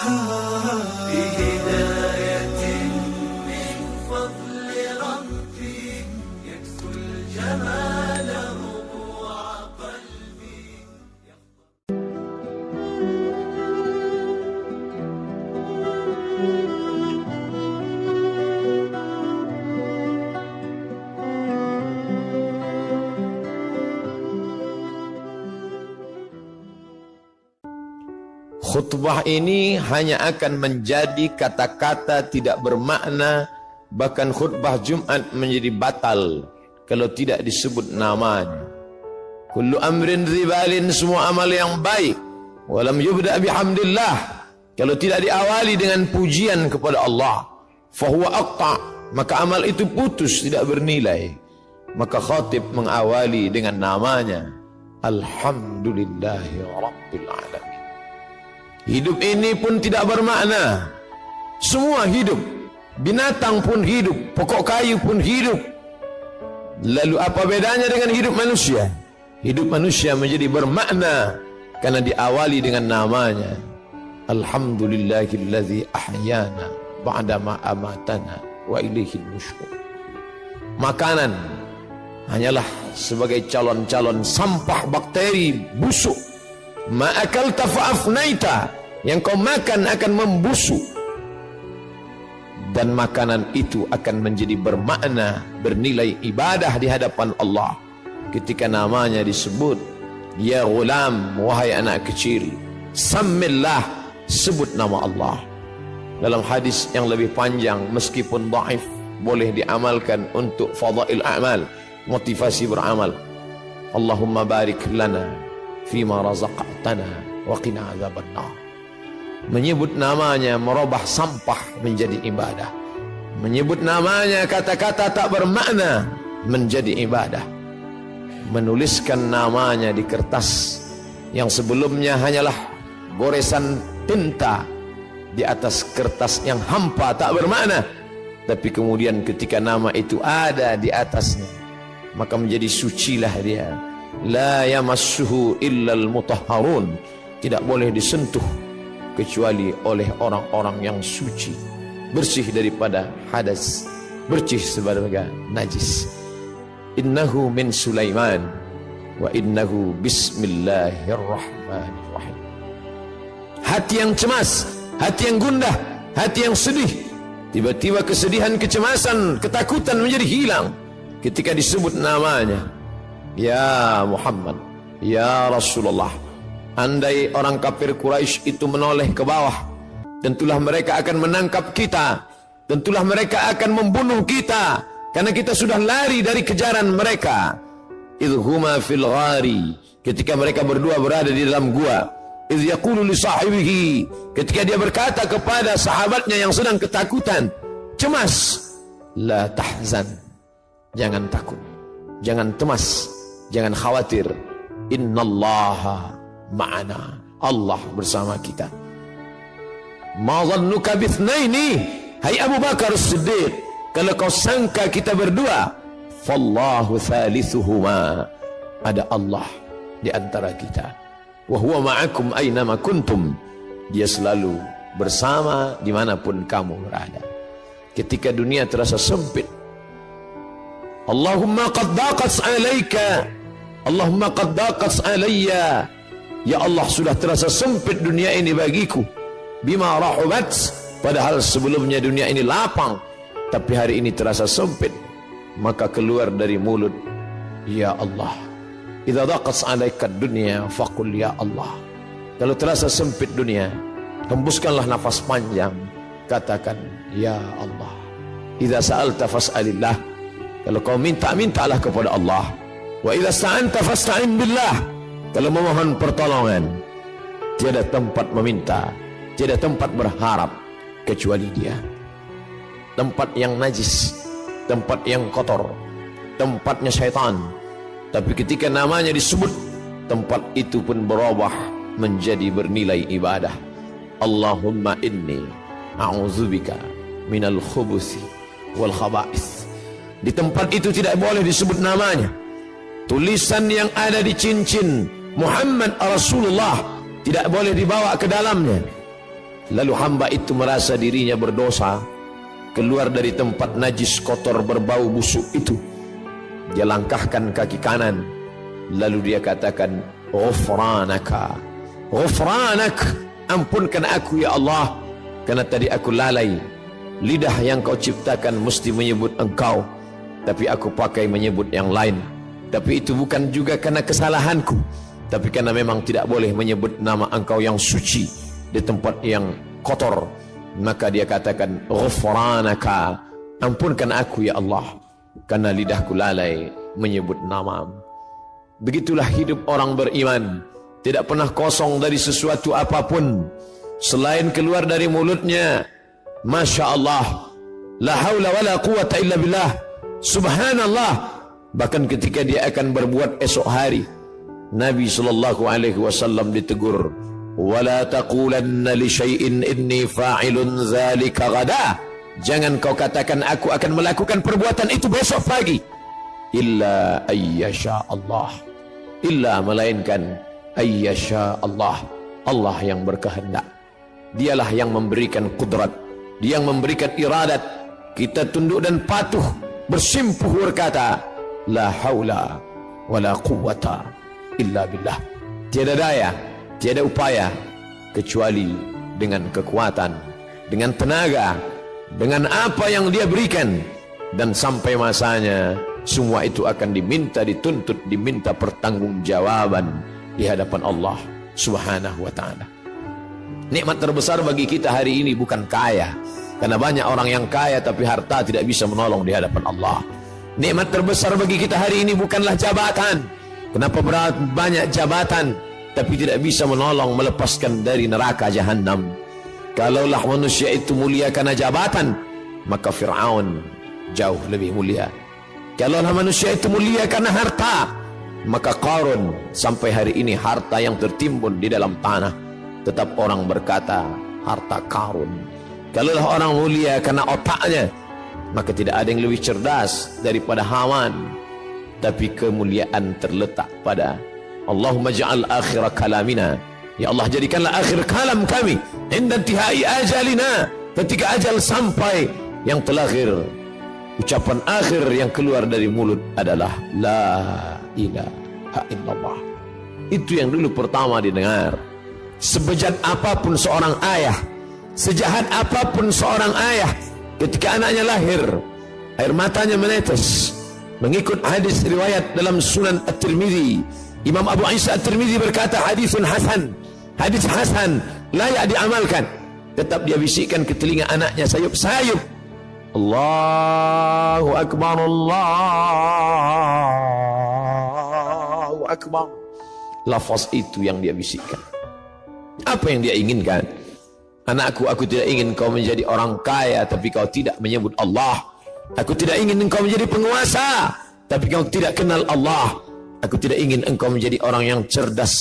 He Khutbah ini hanya akan menjadi kata-kata tidak bermakna bahkan khutbah Jumat menjadi batal kalau tidak disebut namanya. Kullu amrin ribalin semua amal yang baik. Walam yubda bihamdillah. Kalau tidak diawali dengan pujian kepada Allah fahuwa aqta maka amal itu putus tidak bernilai. Maka khatib mengawali dengan namanya. Alhamdulillahi Rabbil Alamin Hidup ini pun tidak bermakna. Semua hidup. Binatang pun hidup. Pokok kayu pun hidup. Lalu apa bedanya dengan hidup manusia? Hidup manusia menjadi bermakna karena diawali dengan namanya. Alhamdulillahillazi ahyana ba'dama amatana wa ilaihil nusyur. Makanan hanyalah sebagai calon-calon sampah bakteri busuk Ma'akal tafa'afnaita Yang kau makan akan membusuk. Dan makanan itu akan menjadi bermakna Bernilai ibadah di hadapan Allah. Ketika namanya disebut Ya gulam Wahai anak kecil Sammillah Sebut nama Allah. Dalam hadis yang lebih panjang Meskipun daif Boleh diamalkan untuk fadail amal Motivasi beramal. Allahumma barik lana fima razaqtana wa qina adzabannar. Menyebut namanya merubah sampah menjadi ibadah. Menyebut namanya kata-kata tak bermakna menjadi ibadah. Menuliskan namanya di kertas yang sebelumnya hanyalah goresan tinta di atas kertas yang hampa tak bermakna. Tapi kemudian ketika nama itu ada di atasnya, maka menjadi sucilah dia la yamassuhu illal mutahharun tidak boleh disentuh kecuali oleh orang-orang yang suci bersih daripada hadas bersih sebagai najis. Innahu min sulaiman wa innahu bismillahirrahmanirrahim. Hati yang cemas hati yang gundah hati yang sedih tiba-tiba kesedihan kecemasan ketakutan menjadi hilang ketika disebut namanya. Ya Muhammad Ya Rasulullah Andai orang kafir Quraisy itu menoleh ke bawah Tentulah mereka akan menangkap kita Tentulah mereka akan membunuh kita Karena kita sudah lari dari kejaran mereka Idhuma fil ghari Ketika mereka berdua berada di dalam gua Idh yakulu li sahibihi Ketika dia berkata kepada sahabatnya yang sedang ketakutan Cemas La tahzan Jangan takut Jangan cemas Jangan khawatir. Innallaha ma'ana. Allah bersama kita. Ma dhannuka bithnaini? Hai Abu Bakar Siddiq, kalau kau sangka kita berdua, fallahu thalithuhuma. Ada Allah di antara kita. Wa huwa ma'akum aynama kuntum. Dia selalu bersama di mana pun kamu berada. Ketika dunia terasa sempit, Allahumma qad daqat alaika Allahumma qad daqat alayya Ya Allah sudah terasa sempit dunia ini bagiku. Bima rahubat Padahal sebelumnya dunia ini lapang Tapi hari ini terasa sempit. Maka keluar dari mulut Ya Allah. Idza daqat alaika dunia Fakul ya Allah. Kalau terasa sempit dunia Hembuskanlah nafas panjang. Katakan Ya Allah. Idza sa'alta fas'alillah. Kalau kau minta, mintalah kepada Allah. Wa idza sta'anta fasta'in billah. Kalau memohon pertolongan, tiada tempat meminta, tiada tempat berharap kecuali Dia. Tempat yang najis, tempat yang kotor, tempatnya syaitan. Tapi ketika namanya disebut, tempat itu pun berubah menjadi bernilai ibadah. Allahumma inni a'udzubika minal khubuthi wal khaba'ith. Di tempat itu tidak boleh disebut namanya tulisan yang ada di cincin Muhammad Rasulullah tidak boleh dibawa ke dalamnya Lalu hamba itu merasa dirinya berdosa, keluar dari tempat najis kotor berbau busuk itu. Dia langkahkan kaki kanan, lalu dia katakan, "Ghufranaka, ghufranak, ampunkan aku ya Allah, karena tadi aku lalai. Lidah yang kau ciptakan mesti menyebut engkau, tapi aku pakai menyebut yang lain. Tapi itu bukan juga karena kesalahanku, tapi karena memang tidak boleh menyebut nama engkau yang suci di tempat yang kotor." Maka dia katakan, "Ghufranaka, ampunkan aku ya Allah, karena lidahku lalai menyebut namamu." Begitulah hidup orang beriman, tidak pernah kosong dari sesuatu apa pun selain keluar dari mulutnya. Masya Allah, la haula wa la quwata illa billah. Subhanallah. Bahkan ketika dia akan berbuat esok hari, Nabi sallallahu alaihi wasallam ditegur, "Wala taqulanna li syai'in inni fa'ilun dzalika ghada." Jangan kau katakan aku akan melakukan perbuatan itu besok pagi. Illa ayyasha Allah. Illa melainkan ayyasha Allah. Allah yang berkehendak. Dialah yang memberikan kudrat. Dia yang memberikan iradat. Kita tunduk dan patuh. Bersimpuh berkata. La haula wa la quwata illa billah. Tiada daya, tiada upaya. Kecuali dengan kekuatan. Dengan tenaga. Dengan apa yang dia berikan. Dan sampai masanya. Semua itu akan diminta, dituntut, diminta pertanggungjawaban di hadapan Allah Subhanahu wa taala. Nikmat terbesar bagi kita hari ini bukan kaya. Karena banyak orang yang kaya tapi harta tidak bisa menolong di hadapan Allah. Nikmat terbesar bagi kita hari ini bukanlah jabatan. Kenapa berat banyak jabatan tapi tidak bisa menolong melepaskan dari neraka jahanam. Kalaulah manusia itu mulia karena jabatan, maka Fir'aun jauh lebih mulia. Kalaulah manusia itu mulia karena harta, maka Qarun sampai hari ini harta yang tertimbun di dalam tanah tetap orang berkata harta Qarun. Kalaulah orang mulia karena otaknya, maka tidak ada yang lebih cerdas daripada Haman. Tapi kemuliaan terletak pada Allahumma ja'al akhir kalamina. Ya Allah jadikanlah akhir kalam kami. Inda tihai ajalina. Ketika ajal sampai yang terakhir ucapan akhir yang keluar dari mulut adalah la ilaha illallah. Itu yang dulu pertama didengar. Sebejat apapun seorang ayah sejahat apapun seorang ayah ketika anaknya lahir air matanya menetes mengikut hadis riwayat dalam sunan at-tirmidhi Imam Abu Isa at-tirmidhi berkata hadisun hasan. Hadis hasan layak diamalkan. Tetap dia bisikkan ke telinga anaknya sayup-sayup. Allahu Akbar Allahu Akbar. Lafaz itu yang dia bisikkan. Apa yang dia inginkan? Anakku aku tidak ingin kau menjadi orang kaya Tapi kau tidak menyebut Allah Aku tidak ingin engkau menjadi penguasa Tapi kau tidak kenal Allah Aku tidak ingin engkau menjadi orang yang cerdas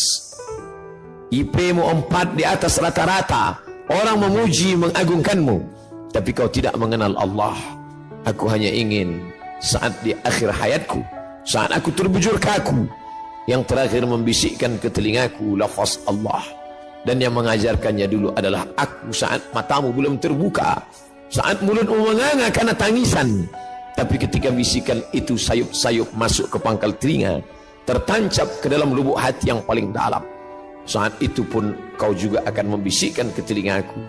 IP-mu empat di atas rata-rata Orang memuji mengagungkanmu tapi kau tidak mengenal Allah. Aku hanya ingin saat di akhir hayatku, saat aku terbujur kaku, yang terakhir membisikkan ke telingaku lafaz Allah. Dan yang mengajarkannya dulu adalah aku saat matamu belum terbuka, saat mulutmu menganga karena tangisan. Tapi ketika bisikan itu sayup-sayup masuk ke pangkal telinga, tertancap ke dalam lubuk hati yang paling dalam. Saat itu pun kau juga akan membisikkan ke telingaku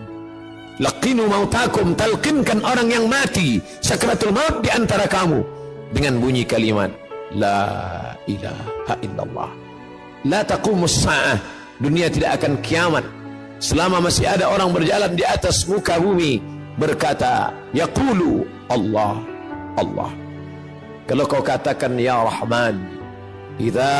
Laqinu mautakum talqinkan orang yang mati sakratul maut di antara kamu dengan bunyi kalimat la ilaha illallah. La taqumus saah. Dunia tidak akan kiamat selama masih ada orang berjalan di atas muka bumi berkata yaqulu Allah Allah. Kalau kau katakan ya Rahman idza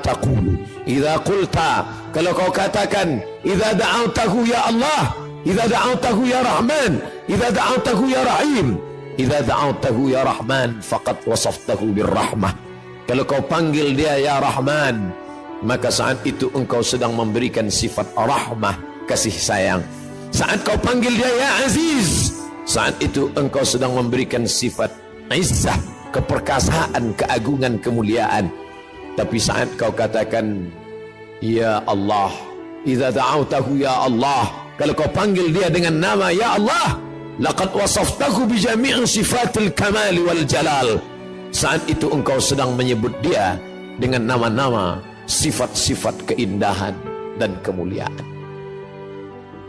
taqulu idza qulta kalau kau katakan idza da'awtahu ya Allah Idza da'awtahu ya Rahman, idza da'awtahu ya Rahim, idza da'awtahu ya Rahman faqad wasaftahu birrahmah. Kalau kau panggil dia ya Rahman, maka saat itu engkau sedang memberikan sifat rahmah, kasih sayang. Saat kau panggil dia ya Aziz, saat itu engkau sedang memberikan sifat izzah, keperkasaan, keagungan, kemuliaan. Tapi saat kau katakan ya Allah, idza da'awtahu ya Allah, Kalau kau panggil dia dengan nama Ya Allah, laqad wasaftahu bi jami'i sifatil kamali wal jalal. Saat itu engkau sedang menyebut dia dengan nama-nama sifat-sifat keindahan dan kemuliaan.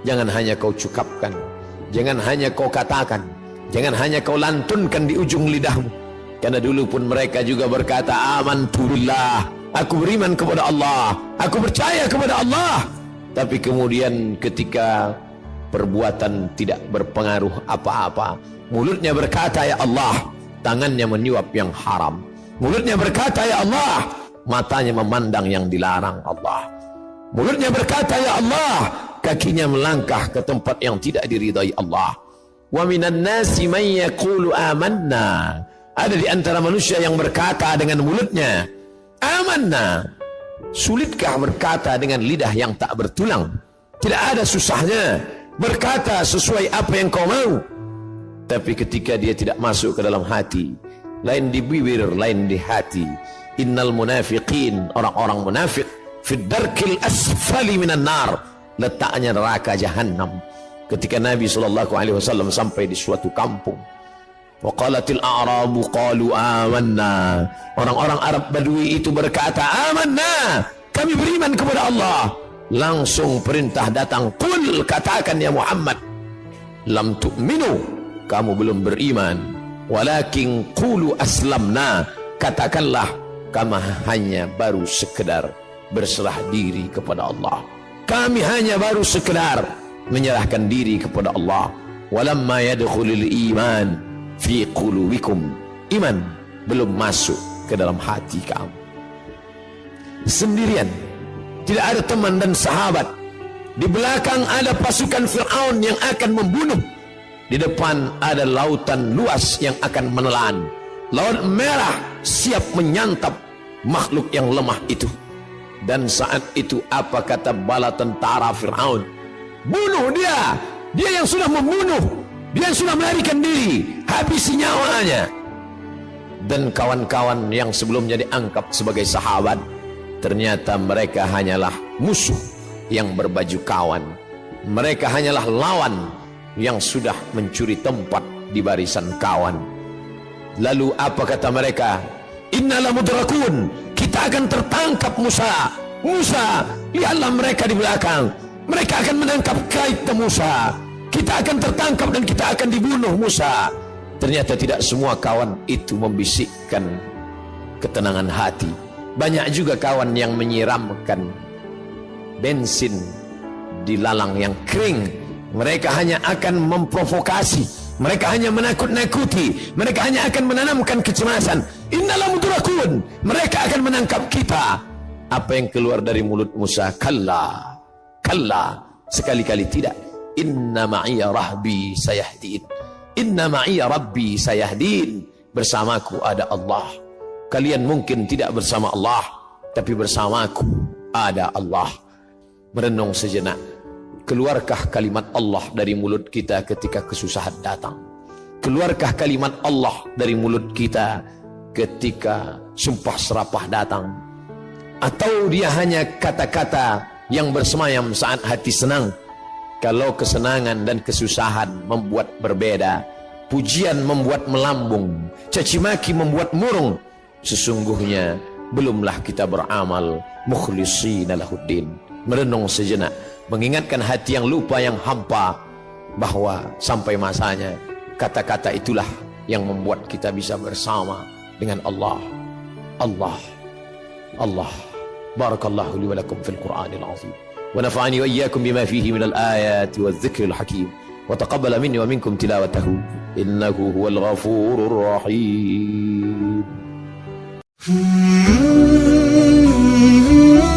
Jangan hanya kau cukapkan, jangan hanya kau katakan, jangan hanya kau lantunkan di ujung lidahmu. Karena dulu pun mereka juga berkata, amantu billah, aku beriman kepada Allah, aku percaya kepada Allah. Tapi kemudian ketika perbuatan tidak berpengaruh apa-apa, mulutnya berkata, ya Allah, tangannya menyuap yang haram. Mulutnya berkata, ya Allah, matanya memandang yang dilarang Allah. Mulutnya berkata, ya Allah, kakinya melangkah ke tempat yang tidak diridai Allah. Wa minan nasi man yaqulu amanna. Ada di antara manusia yang berkata dengan mulutnya, amanna. Sulitkah berkata dengan lidah yang tak bertulang? Tidak ada susahnya berkata sesuai apa yang kau mau. Tapi ketika dia tidak masuk ke dalam hati, lain di bibir, lain di hati. Innal munafiqin, orang-orang munafik, fid darkil asfali minan nar, letaknya neraka jahanam. Ketika Nabi SAW sampai di suatu kampung, Waqalatil a'rabu qalu amanna. Orang-orang Arab Badui itu berkata, "Amanna." Kami beriman kepada Allah. Langsung perintah datang, "Qul," katakan ya Muhammad, "Lam tu'minu." Kamu belum beriman. Walakin qulu aslamna. Katakanlah, kami hanya baru sekedar berserah diri kepada Allah. Kami hanya baru sekedar menyerahkan diri kepada Allah. Walamma yadkhulul iman fi qulubikum. Iman belum masuk ke dalam hati kamu. Sendirian. Tidak ada teman dan sahabat. Di belakang ada pasukan Fir'aun yang akan membunuh. Di depan ada lautan luas yang akan menelan. Laut merah siap menyantap makhluk yang lemah itu dan saat itu apa kata bala tentara Fir'aun bunuh dia dia yang sudah membunuh dia sudah melarikan diri, habisi nyawanya. Dan kawan-kawan yang sebelumnya dianggap sebagai sahabat, ternyata mereka hanyalah musuh yang berbaju kawan. Mereka hanyalah lawan yang sudah mencuri tempat di barisan kawan. Lalu apa kata mereka? Innalah mudrakun, kita akan tertangkap Musa. Musa, lihatlah mereka di belakang. Mereka akan menangkap kait Musa kita akan tertangkap dan kita akan dibunuh Musa. Ternyata tidak semua kawan itu membisikkan ketenangan hati. Banyak juga kawan yang menyiramkan bensin di lalang yang kering. Mereka hanya akan memprovokasi. Mereka hanya menakut-nakuti. Mereka hanya akan menanamkan kecemasan. Innalah mudrakun. Mereka akan menangkap kita. Apa yang keluar dari mulut Musa? Kalla. Kalla. Sekali-kali tidak. Inna ma'iya rahbi sayahdin. Inna ma'iya rabbi sayahdin. Bersamaku ada Allah. Kalian mungkin tidak bersama Allah, tapi bersamaku ada Allah. Merenung sejenak. Keluarkah kalimat Allah dari mulut kita ketika kesusahan datang? Keluarkah kalimat Allah dari mulut kita ketika sumpah serapah datang? Atau dia hanya kata-kata yang bersemayam saat hati senang? Kalau kesenangan dan kesusahan membuat berbeda, pujian membuat melambung, caci maki membuat murung, sesungguhnya belumlah kita beramal mukhlishina lahuddin. Merenung sejenak, mengingatkan hati yang lupa yang hampa bahwa sampai masanya kata-kata itulah yang membuat kita bisa bersama dengan Allah. Allah. Allah. Barakallahu li wa lakum fil Qur'anil azim. Wa nafa'ani wa iyyakum bima fihi minal ayati wal dzikril hakim. Wa taqabbala minni wa minkum tilawatahu. Innahu huwal ghafurur rahim. Hmm